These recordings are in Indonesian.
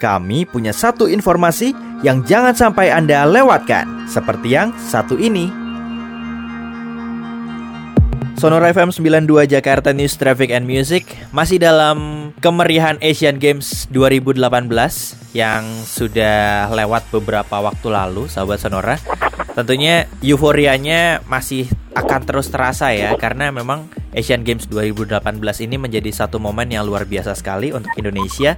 kami punya satu informasi yang jangan sampai Anda lewatkan, seperti yang satu ini. Sonora FM 92 Jakarta News Traffic and Music masih dalam kemeriahan Asian Games 2018 yang sudah lewat beberapa waktu lalu, sahabat Sonora. Tentunya euforianya masih akan terus terasa ya karena memang Asian Games 2018 ini menjadi satu momen yang luar biasa sekali untuk Indonesia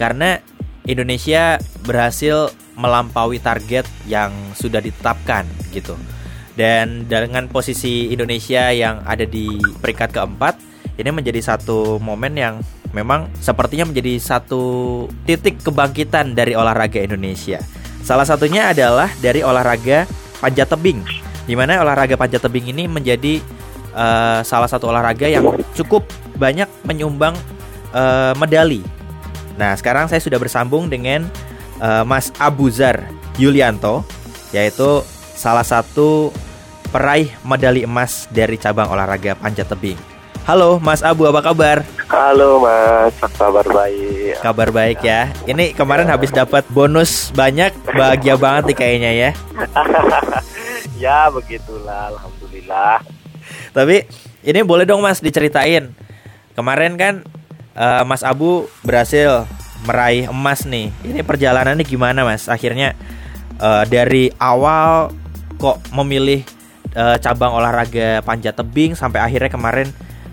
karena Indonesia berhasil melampaui target yang sudah ditetapkan gitu. Dan dengan posisi Indonesia yang ada di peringkat keempat, ini menjadi satu momen yang memang sepertinya menjadi satu titik kebangkitan dari olahraga Indonesia. Salah satunya adalah dari olahraga panjat tebing, di mana olahraga panjat tebing ini menjadi uh, salah satu olahraga yang cukup banyak menyumbang uh, medali. Nah, sekarang saya sudah bersambung dengan uh, Mas Abuzar Yulianto, yaitu salah satu peraih medali emas dari cabang olahraga panjat tebing. Halo Mas Abu, apa kabar? Halo Mas, kabar baik. Kabar baik ya. Ini kemarin ya. habis dapat bonus banyak, bahagia banget nih kayaknya ya. ya begitulah, alhamdulillah. Tapi ini boleh dong Mas diceritain. Kemarin kan uh, Mas Abu berhasil meraih emas nih. Ini perjalanannya gimana Mas? Akhirnya uh, dari awal kok memilih uh, cabang olahraga panjat tebing sampai akhirnya kemarin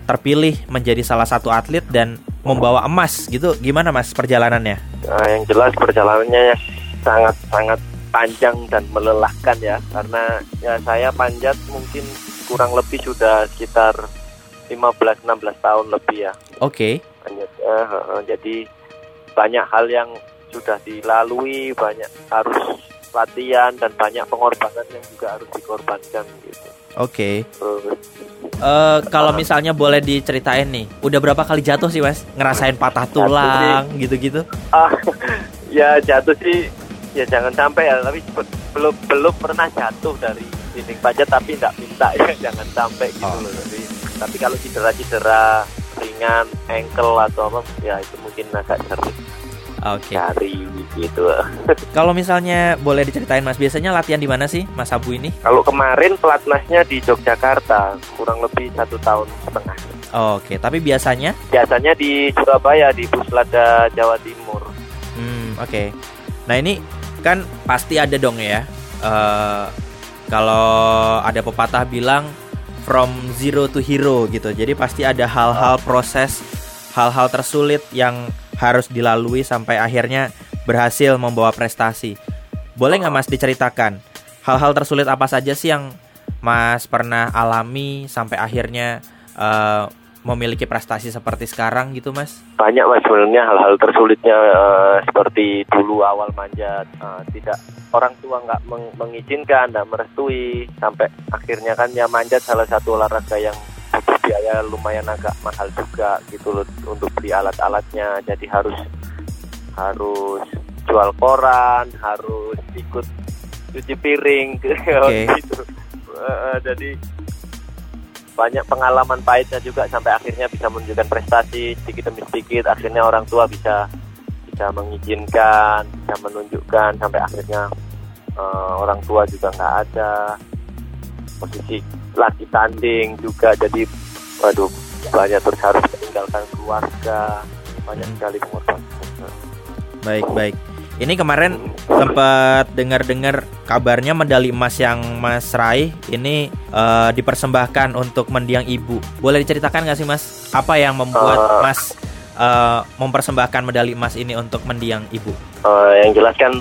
terpilih menjadi salah satu atlet dan membawa emas gitu gimana mas perjalanannya? Nah, yang jelas perjalanannya sangat sangat panjang dan melelahkan ya karena ya saya panjat mungkin kurang lebih sudah sekitar 15-16 tahun lebih ya. Oke. Okay. Uh, uh, jadi banyak hal yang sudah dilalui banyak harus latihan dan banyak pengorbanan yang juga harus dikorbankan gitu. Oke. Okay. Uh, kalau misalnya boleh diceritain nih, udah berapa kali jatuh sih mas? Ngerasain patah tulang gitu-gitu? Ah, ya jatuh sih, ya jangan sampai ya. Tapi belum belum pernah jatuh dari dinding pajak tapi nggak minta ya, jangan sampai gitu oh. loh. Jadi, tapi kalau cedera-cedera ringan, ankle atau apa, ya itu mungkin agak sering. Oke. Okay. Cari gitu. Kalau misalnya boleh diceritain Mas, biasanya latihan di mana sih Mas Abu ini? Kalau kemarin pelatnasnya di Yogyakarta, kurang lebih satu tahun setengah. Oke, okay. tapi biasanya? Biasanya di Surabaya di Puslada Jawa Timur. Hmm, oke. Okay. Nah ini kan pasti ada dong ya. Uh, kalau ada pepatah bilang from zero to hero gitu. Jadi pasti ada hal-hal proses, hal-hal tersulit yang harus dilalui sampai akhirnya berhasil membawa prestasi. Boleh nggak Mas diceritakan hal-hal tersulit apa saja sih yang Mas pernah alami sampai akhirnya uh, memiliki prestasi seperti sekarang gitu Mas? Banyak Mas sebenarnya hal-hal tersulitnya uh, seperti dulu awal manjat uh, tidak orang tua nggak meng mengizinkan dan merestui sampai akhirnya kan ya manjat salah satu olahraga yang butuh biaya lumayan agak mahal juga gitu loh untuk beli alat-alatnya jadi harus harus jual koran harus ikut cuci piring okay. gitu uh, jadi banyak pengalaman pahitnya juga sampai akhirnya bisa menunjukkan prestasi sedikit demi sedikit. Akhirnya orang tua bisa bisa mengizinkan bisa menunjukkan sampai akhirnya uh, orang tua juga nggak ada. Posisi lagi tanding juga jadi waduh banyak terus harus meninggalkan keluarga banyak hmm. sekali pengorbanan. Baik baik ini kemarin sempat dengar-dengar kabarnya medali emas yang Mas raih ini uh, dipersembahkan untuk mendiang ibu. Boleh diceritakan nggak sih Mas, apa yang membuat uh, Mas uh, mempersembahkan medali emas ini untuk mendiang ibu? Uh, yang jelas kan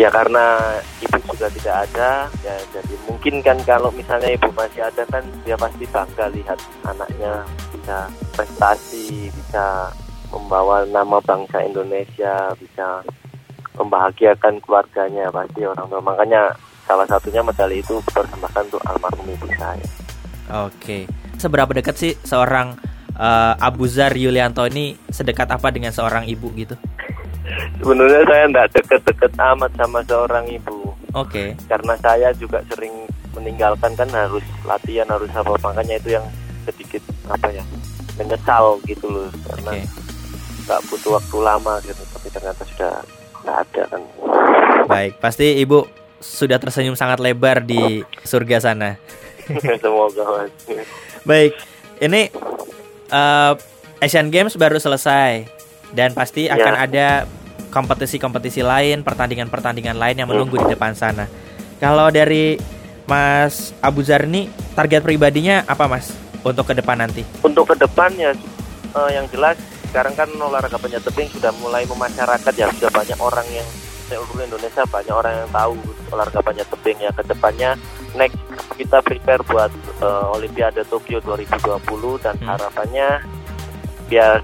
ya karena ibu sudah tidak ada ya jadi mungkin kan kalau misalnya ibu masih ada kan dia pasti bangga lihat anaknya bisa prestasi bisa membawa nama bangsa Indonesia bisa membahagiakan keluarganya pasti orang tua makanya salah satunya medali itu persembahkan untuk almarhum ibu saya oke seberapa dekat sih seorang uh, Abu Zar Yulianto ini sedekat apa dengan seorang ibu gitu Sebenarnya saya tidak deket-deket amat sama seorang ibu. Oke. Okay. Karena saya juga sering meninggalkan kan harus latihan harus apa makanya itu yang sedikit apa ya menyesal gitu loh karena okay. nggak butuh waktu lama gitu tapi ternyata sudah nggak ada kan Baik, pasti Ibu sudah tersenyum sangat lebar di surga sana. semoga Baik, ini eh, Asian Games baru selesai dan pasti Ya. akan ada kompetisi-kompetisi lain, pertandingan-pertandingan lain yang menunggu di depan sana. Kalau dari Mas Abu Zarni, target pribadinya apa Mas untuk ke depan nanti? untuk ke depannya eh, yang jelas sekarang kan olahraga panjat tebing sudah mulai memasyarakat ya sudah banyak orang yang seluruh Indonesia banyak orang yang tahu olahraga panjat tebing ya ke depannya next kita prepare buat eh, Olimpiade Tokyo 2020 dan Hmm. harapannya biar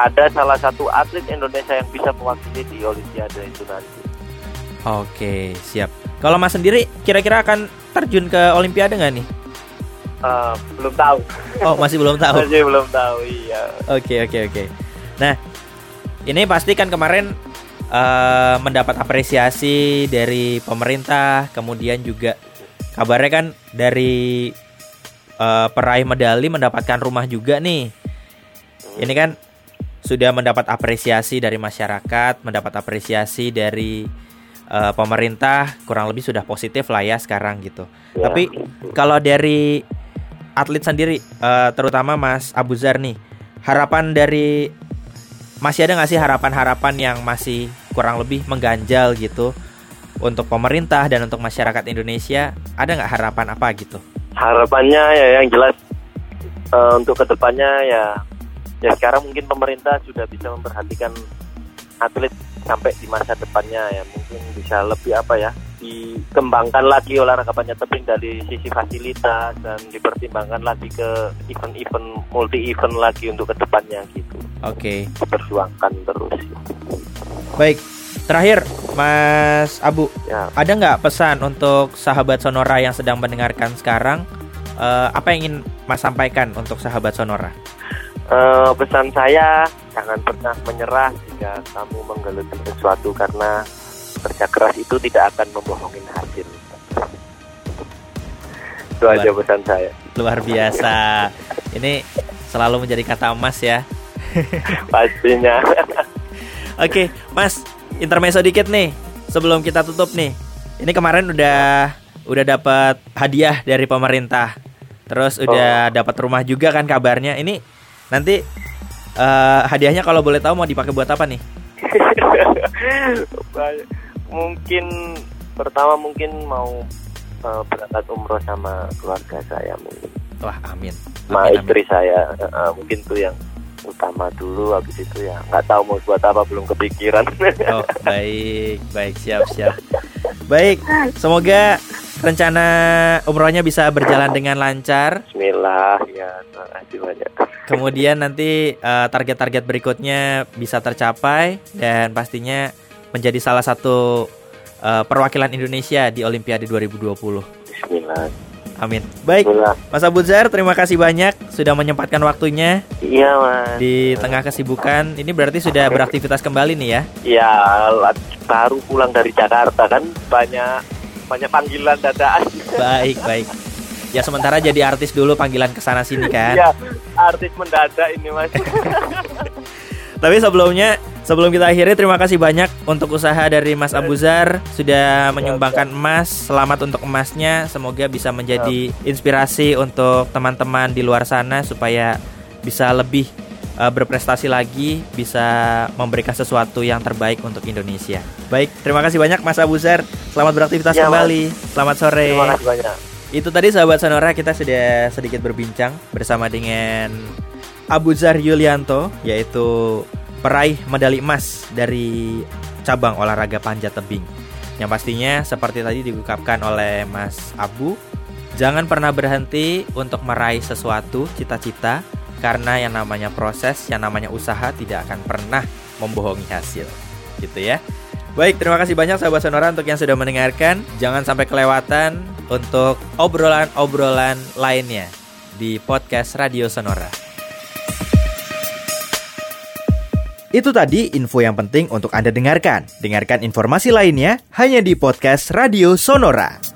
ada salah satu atlet Indonesia yang bisa mewakili di Olimpiade itu nanti. Oke, siap. Kalau Mas sendiri kira-kira akan terjun ke Olimpiade nggak nih? Eh, belum tahu, Oh, masih belum tahu. masih belum tahu iya. Oke oke oke. Nah, ini pasti kan kemarin eh, mendapat apresiasi dari pemerintah, kemudian juga kabarnya kan dari eh, peraih medali mendapatkan rumah juga nih. Ini kan sudah mendapat apresiasi dari masyarakat, mendapat apresiasi dari eh, pemerintah, kurang lebih sudah positif lah ya sekarang gitu. Ya. Tapi kalau dari atlet sendiri, eh, terutama Mas Abu Zar nih, harapan dari masih ada nggak sih harapan-harapan yang masih kurang lebih mengganjal gitu untuk pemerintah dan untuk masyarakat Indonesia? Ada nggak harapan apa gitu? harapannya ya yang jelas eh, untuk ke depannya ya ya sekarang mungkin pemerintah sudah bisa memperhatikan atlet sampai di masa depannya ya mungkin bisa lebih apa ya dikembangkan lagi olahraga panjat tebing dari sisi fasilitas dan dipertimbangkan lagi ke event-event multi event lagi untuk ke depannya gitu Oke, diperjuangkan terus baik. Terakhir, Mas Abu, ya ada nggak pesan untuk sahabat Sonora yang sedang mendengarkan sekarang? Eh, apa yang ingin Mas sampaikan untuk sahabat Sonora? Eh, pesan saya jangan pernah menyerah jika kamu menggeluti sesuatu karena kerja keras itu tidak akan membohongin hasil. Itu aja Luar- pesan saya. Luar biasa. Ini selalu menjadi kata emas ya. Pastinya. Oke, Mas, intermezzo dikit nih sebelum kita tutup nih. Ini kemarin udah udah dapat hadiah dari pemerintah. Terus udah dapat rumah juga kan kabarnya. Ini nanti eh, hadiahnya kalau boleh tahu mau dipakai buat apa nih? mungkin pertama mungkin mau eh, berangkat umroh sama keluarga saya mungkin Wah, amin. sama amin. istri saya eh, mungkin tuh yang utama dulu habis itu ya nggak tahu mau buat apa belum kepikiran Oh, baik, baik, siap, siap. Baik, semoga rencana umrohnya bisa berjalan dengan lancar. Bismillah ya terima kasih banyak Kemudian nanti eh, target-target berikutnya bisa tercapai dan pastinya menjadi salah satu eh, perwakilan Indonesia di Olimpiade 2020. Bismillah Amin. Baik, Bismillah Mas Abu Zar, terima kasih banyak sudah menyempatkan waktunya iya mas di tengah kesibukan. Ini berarti sudah beraktivitas kembali nih ya. ya la- baru pulang dari Jakarta kan banyak banyak panggilan dadaan Baik, baik. Ya sementara jadi artis dulu panggilan ke sana sini kan. Iya artis mendadak ini mas Tapi sebelumnya, sebelum kita akhiri terima kasih banyak untuk usaha dari Mas Abu Zar sudah menyumbangkan emas. Selamat untuk emasnya. Semoga bisa menjadi inspirasi untuk teman-teman di luar sana supaya bisa lebih eh, berprestasi lagi, bisa memberikan sesuatu yang terbaik untuk Indonesia. Baik, terima kasih banyak Mas Abu Zar. Selamat beraktivitas Ya, Mas. kembali. Selamat sore. terima kasih banyak Itu tadi sahabat Sonora kita sudah sedikit berbincang bersama dengan Abu Zar Yulianto yaitu peraih medali emas dari cabang olahraga panjat tebing. Yang pastinya seperti tadi diungkapkan oleh Mas Abu, jangan pernah berhenti untuk meraih sesuatu cita-cita karena yang namanya proses, yang namanya usaha tidak akan pernah membohongi hasil. Gitu ya. Baik, terima kasih banyak sahabat Sonora untuk yang sudah mendengarkan. Jangan sampai kelewatan untuk obrolan-obrolan lainnya di podcast Radio Sonora. Itu tadi info yang penting untuk Anda dengarkan. Dengarkan informasi lainnya hanya di podcast Radio Sonora.